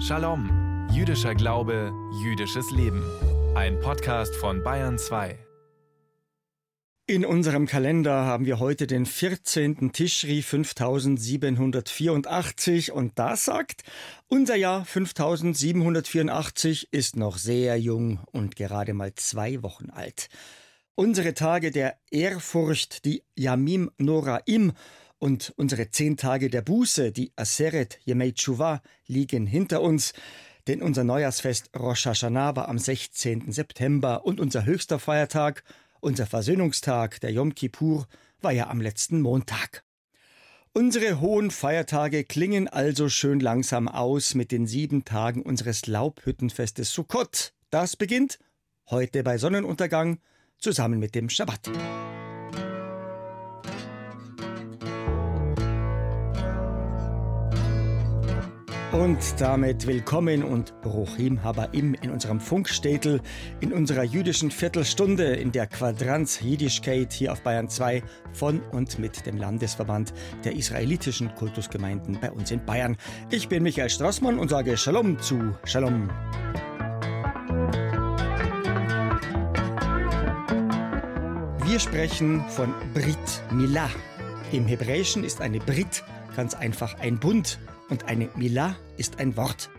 Shalom, jüdischer Glaube, jüdisches Leben. Ein Podcast von Bayern 2. In unserem Kalender haben wir heute den 14. Tischri 5784 und das sagt, unser Jahr 5784 ist noch sehr jung und gerade mal zwei Wochen alt. Unsere Tage der Ehrfurcht, die Yamim Noraim und unsere zehn Tage der Buße, die Aseret Yemei Tshuva, liegen hinter uns. Denn unser Neujahrsfest Rosh Hashanah war am 16. September und unser höchster Feiertag, unser Versöhnungstag, der Yom Kippur, war ja am letzten Montag. Unsere hohen Feiertage klingen also schön langsam aus mit den sieben Tagen unseres Laubhüttenfestes Sukkot. Das beginnt heute bei Sonnenuntergang zusammen mit dem Schabbat. Und damit willkommen und Bruchim Habaim in unserem Funkstädtel, in unserer jüdischen Viertelstunde in der Quadranz Jiddischkeit hier auf Bayern 2 von und mit dem Landesverband der israelitischen Kultusgemeinden bei uns in Bayern. Ich bin Michael Strassmann und sage Shalom zu Shalom. Wir sprechen von Brit Milah. Im Hebräischen ist eine Brit ganz einfach ein Bund und eine Milah ist ein Wort.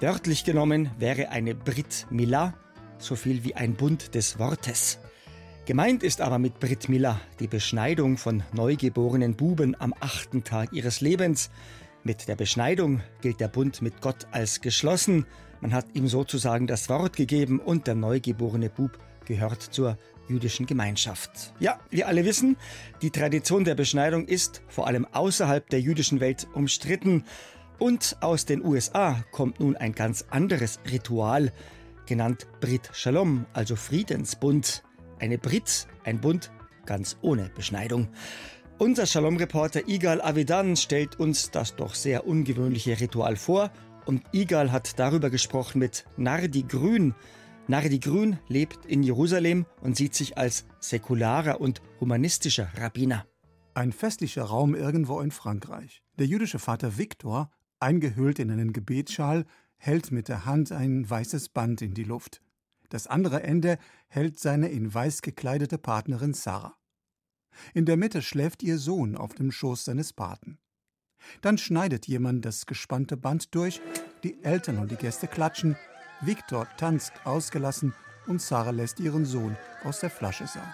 Wörtlich genommen wäre eine Brit Milah so viel wie ein Bund des Wortes. Gemeint ist aber mit Brit Milah die Beschneidung von neugeborenen Buben am achten Tag ihres Lebens. Mit der Beschneidung gilt der Bund mit Gott als geschlossen. Man hat ihm sozusagen das Wort gegeben und der neugeborene Bub gehört zur jüdischen Gemeinschaft. Ja, wir alle wissen, die Tradition der Beschneidung ist vor allem außerhalb der jüdischen Welt umstritten. Und aus den USA kommt nun ein ganz anderes Ritual, genannt Brit Shalom, also Friedensbund. Eine Brit, ein Bund ganz ohne Beschneidung. Unser Shalom-Reporter Igal Avidan stellt uns das doch sehr ungewöhnliche Ritual vor und Igal hat darüber gesprochen mit Nardi Grün, Nardi Grün lebt in Jerusalem und sieht sich als säkularer und humanistischer Rabbiner. Ein festlicher Raum irgendwo in Frankreich. Der jüdische Vater Viktor, eingehüllt in einen Gebetsschal, hält mit der Hand ein weißes Band in die Luft. Das andere Ende hält seine in weiß gekleidete Partnerin Sarah. In der Mitte schläft ihr Sohn auf dem Schoß seines Paten. Dann schneidet jemand das gespannte Band durch, die Eltern und die Gäste klatschen, Viktor tanzt ausgelassen und Sarah lässt ihren Sohn aus der Flasche saugen.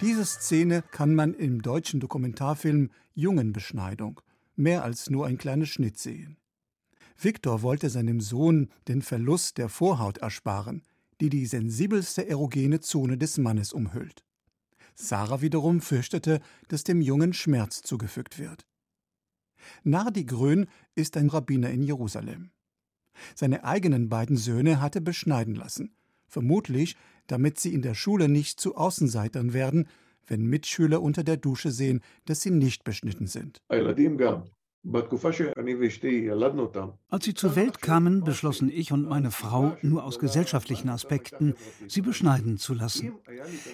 Diese Szene kann man im deutschen Dokumentarfilm Jungenbeschneidung mehr als nur ein kleines Schnitt sehen. Viktor wollte seinem Sohn den Verlust der Vorhaut ersparen, die die sensibelste erogene Zone des Mannes umhüllt. Sarah wiederum fürchtete, dass dem Jungen Schmerz zugefügt wird. Nardi Grön ist ein Rabbiner in Jerusalem. Seine eigenen beiden Söhne hatte beschneiden lassen, vermutlich damit sie in der Schule nicht zu Außenseitern werden, wenn Mitschüler unter der Dusche sehen, dass sie nicht beschnitten sind. Als sie zur Welt kamen, beschlossen ich und meine Frau nur aus gesellschaftlichen Aspekten, sie beschneiden zu lassen.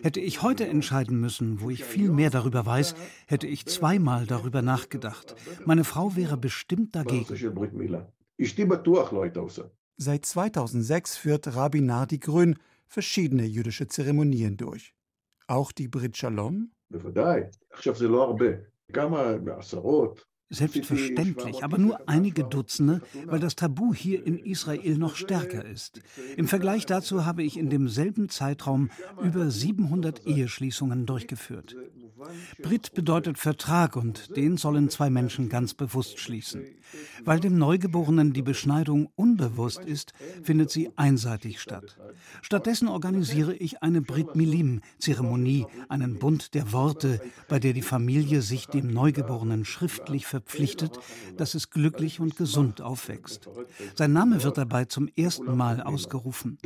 Hätte ich heute entscheiden müssen, wo ich viel mehr darüber weiß, hätte ich zweimal darüber nachgedacht. Meine Frau wäre bestimmt dagegen. Seit 2006 führt Rabbi Nardi Grün verschiedene jüdische Zeremonien durch. Auch die Brit Shalom? Selbstverständlich, aber nur einige Dutzende, weil das Tabu hier in Israel noch stärker ist. Im Vergleich dazu habe ich in demselben Zeitraum über 700 Eheschließungen durchgeführt. Brit bedeutet Vertrag und den sollen zwei Menschen ganz bewusst schließen. Weil dem Neugeborenen die Beschneidung unbewusst ist, findet sie einseitig statt. Stattdessen organisiere ich eine Brit Milim-Zeremonie, einen Bund der Worte, bei der die Familie sich dem Neugeborenen schriftlich verpflichtet, dass es glücklich und gesund aufwächst. Sein Name wird dabei zum ersten Mal ausgerufen.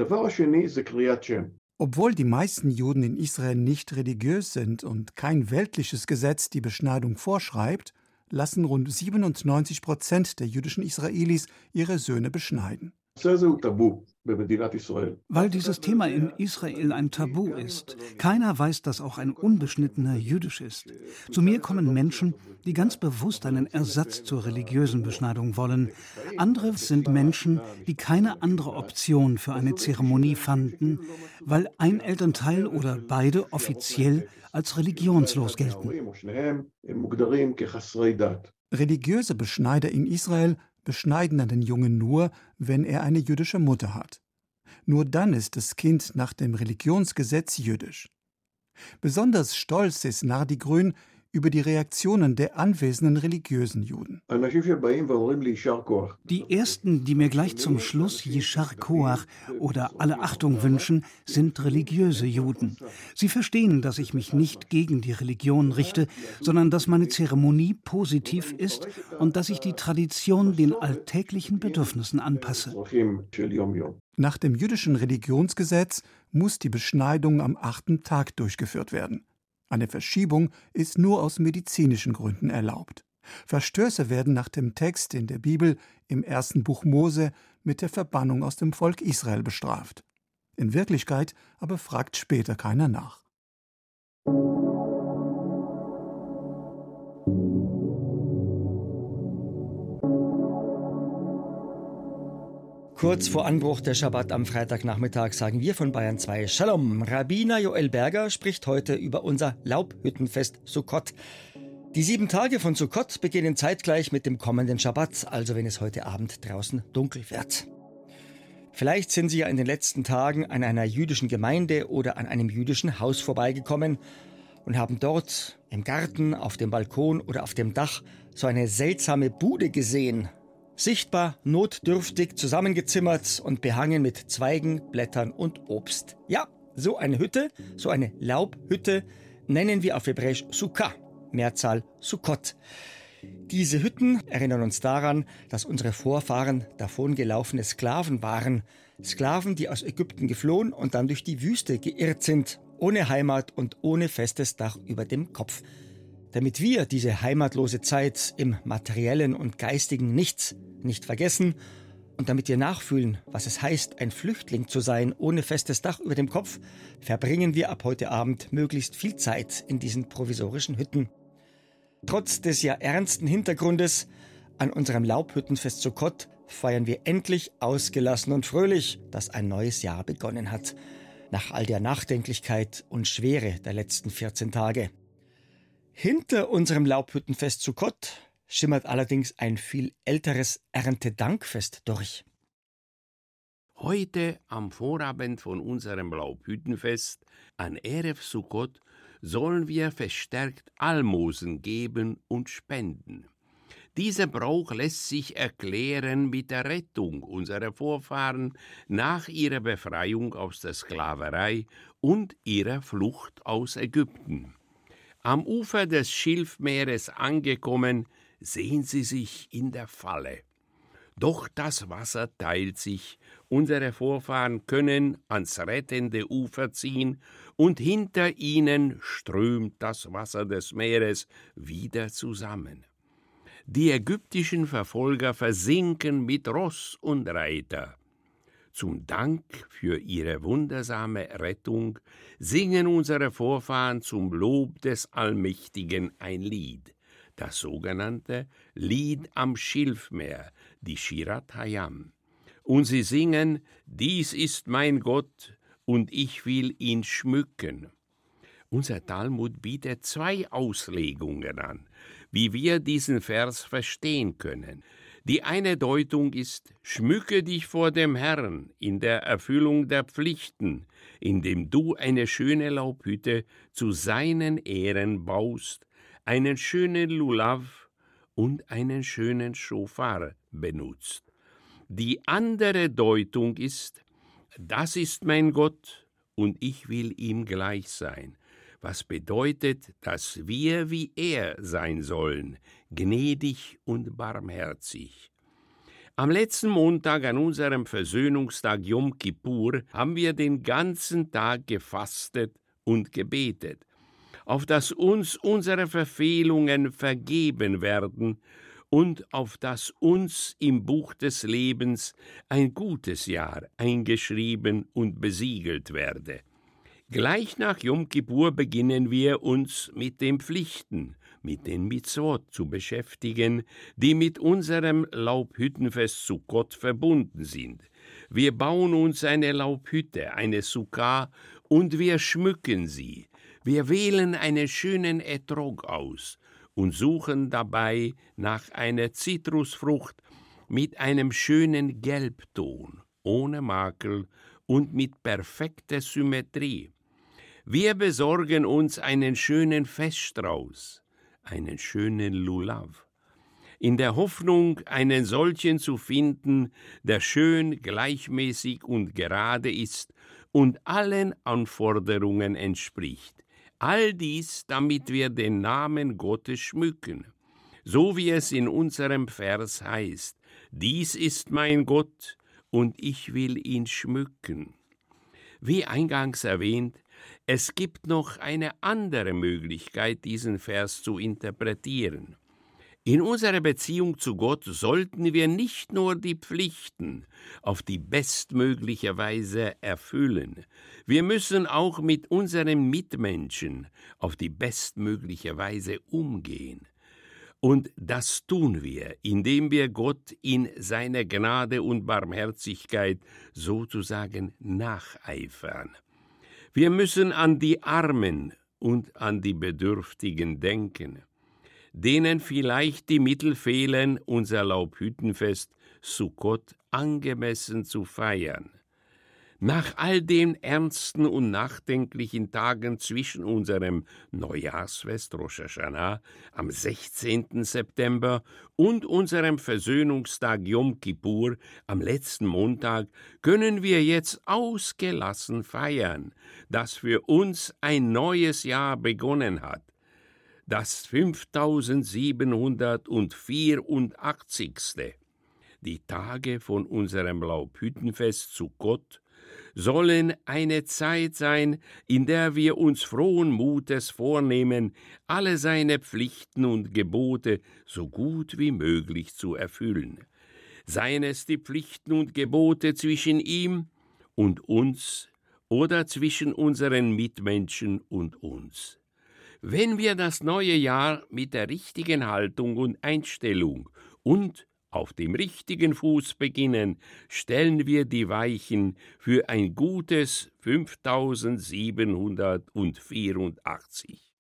Obwohl die meisten Juden in Israel nicht religiös sind und kein weltliches Gesetz die Beschneidung vorschreibt, lassen rund 97 Prozent der jüdischen Israelis ihre Söhne beschneiden. Weil dieses Thema in Israel ein Tabu ist. Keiner weiß, dass auch ein Unbeschnittener jüdisch ist. Zu mir kommen Menschen, die ganz bewusst einen Ersatz zur religiösen Beschneidung wollen. Andere sind Menschen, die keine andere Option für eine Zeremonie fanden, weil ein Elternteil oder beide offiziell als religionslos gelten. Religiöse Beschneider in Israel beschneiden einen Jungen nur, wenn er eine jüdische Mutter hat. Nur dann ist das Kind nach dem Religionsgesetz jüdisch. Besonders stolz ist Nardi Grün über die Reaktionen der anwesenden religiösen Juden. Die ersten, die mir gleich zum Schluss Yishar Koach oder alle Achtung wünschen, sind religiöse Juden. Sie verstehen, dass ich mich nicht gegen die Religion richte, sondern dass meine Zeremonie positiv ist und dass ich die Tradition den alltäglichen Bedürfnissen anpasse. Nach dem jüdischen Religionsgesetz muss die Beschneidung am achten Tag durchgeführt werden. Eine Verschiebung ist nur aus medizinischen Gründen erlaubt. Verstöße werden nach dem Text in der Bibel im ersten Buch Mose mit der Verbannung aus dem Volk Israel bestraft. In Wirklichkeit aber fragt später keiner nach. Kurz vor Anbruch der Schabbat am Freitagnachmittag sagen wir von Bayern 2 Shalom. Rabbiner Joel Berger spricht heute über unser Laubhüttenfest Sukkot. Die sieben Tage von Sukkot beginnen zeitgleich mit dem kommenden Schabbat, also wenn es heute Abend draußen dunkel wird. Vielleicht sind Sie ja in den letzten Tagen an einer jüdischen Gemeinde oder an einem jüdischen Haus vorbeigekommen und haben dort im Garten, auf dem Balkon oder auf dem Dach so eine seltsame Bude gesehen, sichtbar notdürftig zusammengezimmert und behangen mit Zweigen, Blättern und Obst. Ja, so eine Hütte, so eine Laubhütte nennen wir auf Hebräisch Sukkah, Mehrzahl Sukkot. Diese Hütten erinnern uns daran, dass unsere Vorfahren davongelaufene Sklaven waren. Sklaven, die aus Ägypten geflohen und dann durch die Wüste geirrt sind, ohne Heimat und ohne festes Dach über dem Kopf. Damit wir diese heimatlose Zeit im materiellen und geistigen Nichts nicht vergessen und damit wir nachfühlen, was es heißt, ein Flüchtling zu sein ohne festes Dach über dem Kopf, verbringen wir ab heute Abend möglichst viel Zeit in diesen provisorischen Hütten. Trotz des ja ernsten Hintergrundes an unserem Laubhüttenfest zu Kott feiern wir endlich ausgelassen und fröhlich, dass ein neues Jahr begonnen hat. Nach all der Nachdenklichkeit und Schwere der letzten 14 Tage. Hinter unserem Laubhüttenfest zu Kott schimmert allerdings ein viel älteres Erntedankfest durch. Heute am Vorabend von unserem Laubhüttenfest an Erev Sukkot sollen wir verstärkt Almosen geben und spenden. Dieser Brauch lässt sich erklären mit der Rettung unserer Vorfahren nach ihrer Befreiung aus der Sklaverei und ihrer Flucht aus Ägypten. Am Ufer des Schilfmeeres angekommen, sehen sie sich in der Falle. Doch das Wasser teilt sich, unsere Vorfahren können ans rettende Ufer ziehen, und hinter ihnen strömt das Wasser des Meeres wieder zusammen. Die ägyptischen Verfolger versinken mit Ross und Reiter. Zum Dank für ihre wundersame Rettung singen unsere Vorfahren zum Lob des Allmächtigen ein Lied das sogenannte Lied am Schilfmeer, die Shirat Hayam. Und sie singen, dies ist mein Gott, und ich will ihn schmücken. Unser Talmud bietet zwei Auslegungen an, wie wir diesen Vers verstehen können. Die eine Deutung ist, schmücke dich vor dem Herrn in der Erfüllung der Pflichten, indem du eine schöne Laubhütte zu seinen Ehren baust einen schönen Lulav und einen schönen Schofar benutzt. Die andere Deutung ist, das ist mein Gott und ich will ihm gleich sein, was bedeutet, dass wir wie er sein sollen, gnädig und barmherzig. Am letzten Montag an unserem Versöhnungstag Yom Kippur haben wir den ganzen Tag gefastet und gebetet auf dass uns unsere Verfehlungen vergeben werden und auf das uns im Buch des Lebens ein gutes Jahr eingeschrieben und besiegelt werde. Gleich nach Yom Kippur beginnen wir uns mit den Pflichten, mit den Mitzvot zu beschäftigen, die mit unserem Laubhüttenfest zu Gott verbunden sind. Wir bauen uns eine Laubhütte, eine Sukkah, und wir schmücken sie. Wir wählen einen schönen Etrog aus und suchen dabei nach einer Zitrusfrucht mit einem schönen Gelbton, ohne Makel und mit perfekter Symmetrie. Wir besorgen uns einen schönen Feststrauß, einen schönen Lulav, in der Hoffnung, einen solchen zu finden, der schön, gleichmäßig und gerade ist und allen Anforderungen entspricht. All dies, damit wir den Namen Gottes schmücken. So wie es in unserem Vers heißt, dies ist mein Gott, und ich will ihn schmücken. Wie eingangs erwähnt, es gibt noch eine andere Möglichkeit, diesen Vers zu interpretieren. In unserer Beziehung zu Gott sollten wir nicht nur die Pflichten auf die bestmögliche Weise erfüllen, wir müssen auch mit unseren Mitmenschen auf die bestmögliche Weise umgehen. Und das tun wir, indem wir Gott in seiner Gnade und Barmherzigkeit sozusagen nacheifern. Wir müssen an die Armen und an die Bedürftigen denken, denen vielleicht die Mittel fehlen, unser Laubhüttenfest Sukkot angemessen zu feiern. Nach all den ernsten und nachdenklichen Tagen zwischen unserem Neujahrsfest Rosh Hashanah am 16. September und unserem Versöhnungstag Yom Kippur am letzten Montag können wir jetzt ausgelassen feiern, dass für uns ein neues Jahr begonnen hat. Das 5784. Die Tage von unserem Laubhüttenfest zu Gott sollen eine Zeit sein, in der wir uns frohen Mutes vornehmen, alle seine Pflichten und Gebote so gut wie möglich zu erfüllen. Seien es die Pflichten und Gebote zwischen ihm und uns oder zwischen unseren Mitmenschen und uns. Wenn wir das neue Jahr mit der richtigen Haltung und Einstellung und auf dem richtigen Fuß beginnen, stellen wir die Weichen für ein gutes 5784.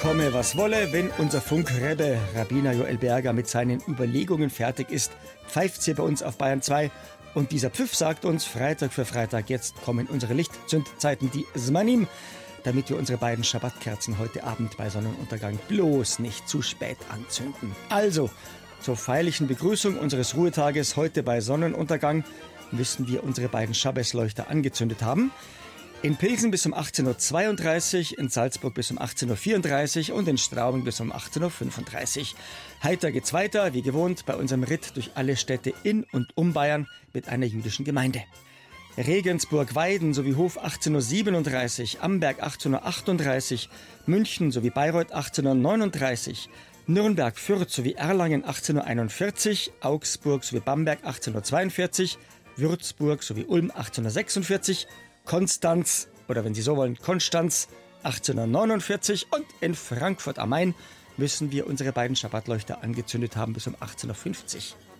Komme, was wolle, wenn unser Funkrebbe Rabbiner Joel Berger mit seinen Überlegungen fertig ist, pfeift sie bei uns auf Bayern 2 und dieser Pfiff sagt uns Freitag für Freitag, jetzt kommen unsere Lichtzündzeiten, die Zmanim damit wir unsere beiden Schabbatkerzen heute Abend bei Sonnenuntergang bloß nicht zu spät anzünden. Also, zur feierlichen Begrüßung unseres Ruhetages heute bei Sonnenuntergang müssen wir unsere beiden Schabbesleuchter angezündet haben. In Pilsen bis um 18.32 Uhr, in Salzburg bis um 18.34 Uhr und in Straubing bis um 18.35 Uhr. Heiter geht's weiter, wie gewohnt, bei unserem Ritt durch alle Städte in und um Bayern mit einer jüdischen Gemeinde. Regensburg-Weiden sowie Hof 1837, Amberg 1838, München sowie Bayreuth 1839, Nürnberg-Fürth sowie Erlangen 1841, Augsburg sowie Bamberg 1842, Würzburg sowie Ulm 1846, Konstanz oder wenn Sie so wollen, Konstanz 1849 und in Frankfurt am Main müssen wir unsere beiden Schabbatleuchter angezündet haben bis um 18.50 Uhr.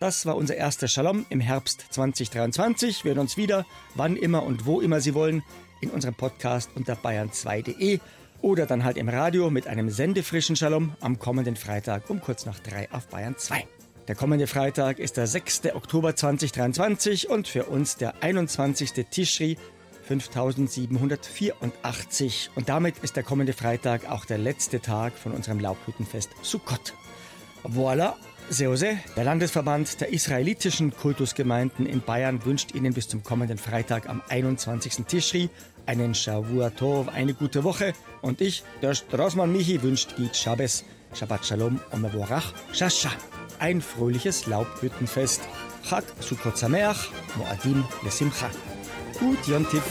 Das war unser erster Shalom im Herbst 2023. Wir hören uns wieder, wann immer und wo immer Sie wollen, in unserem Podcast unter bayern2.de oder dann halt im Radio mit einem sendefrischen Shalom am kommenden Freitag um kurz nach drei auf Bayern 2. Der kommende Freitag ist der 6. Oktober 2023 und für uns der 21. Tischri 5784. Und damit ist der kommende Freitag auch der letzte Tag von unserem Laubhüttenfest Sukkot. Voilà, Seose, der Landesverband der israelitischen Kultusgemeinden in Bayern wünscht Ihnen bis zum kommenden Freitag am 21. Tischri einen Shavua Tov, eine gute Woche. Und ich, der Straßmann Michi, wünscht Git Shabbos, Shabbat Shalom und Shasha. Ein fröhliches Laubhüttenfest. Chag Sukkot Sameach, Moadim Lesimcha. Gut Yontif.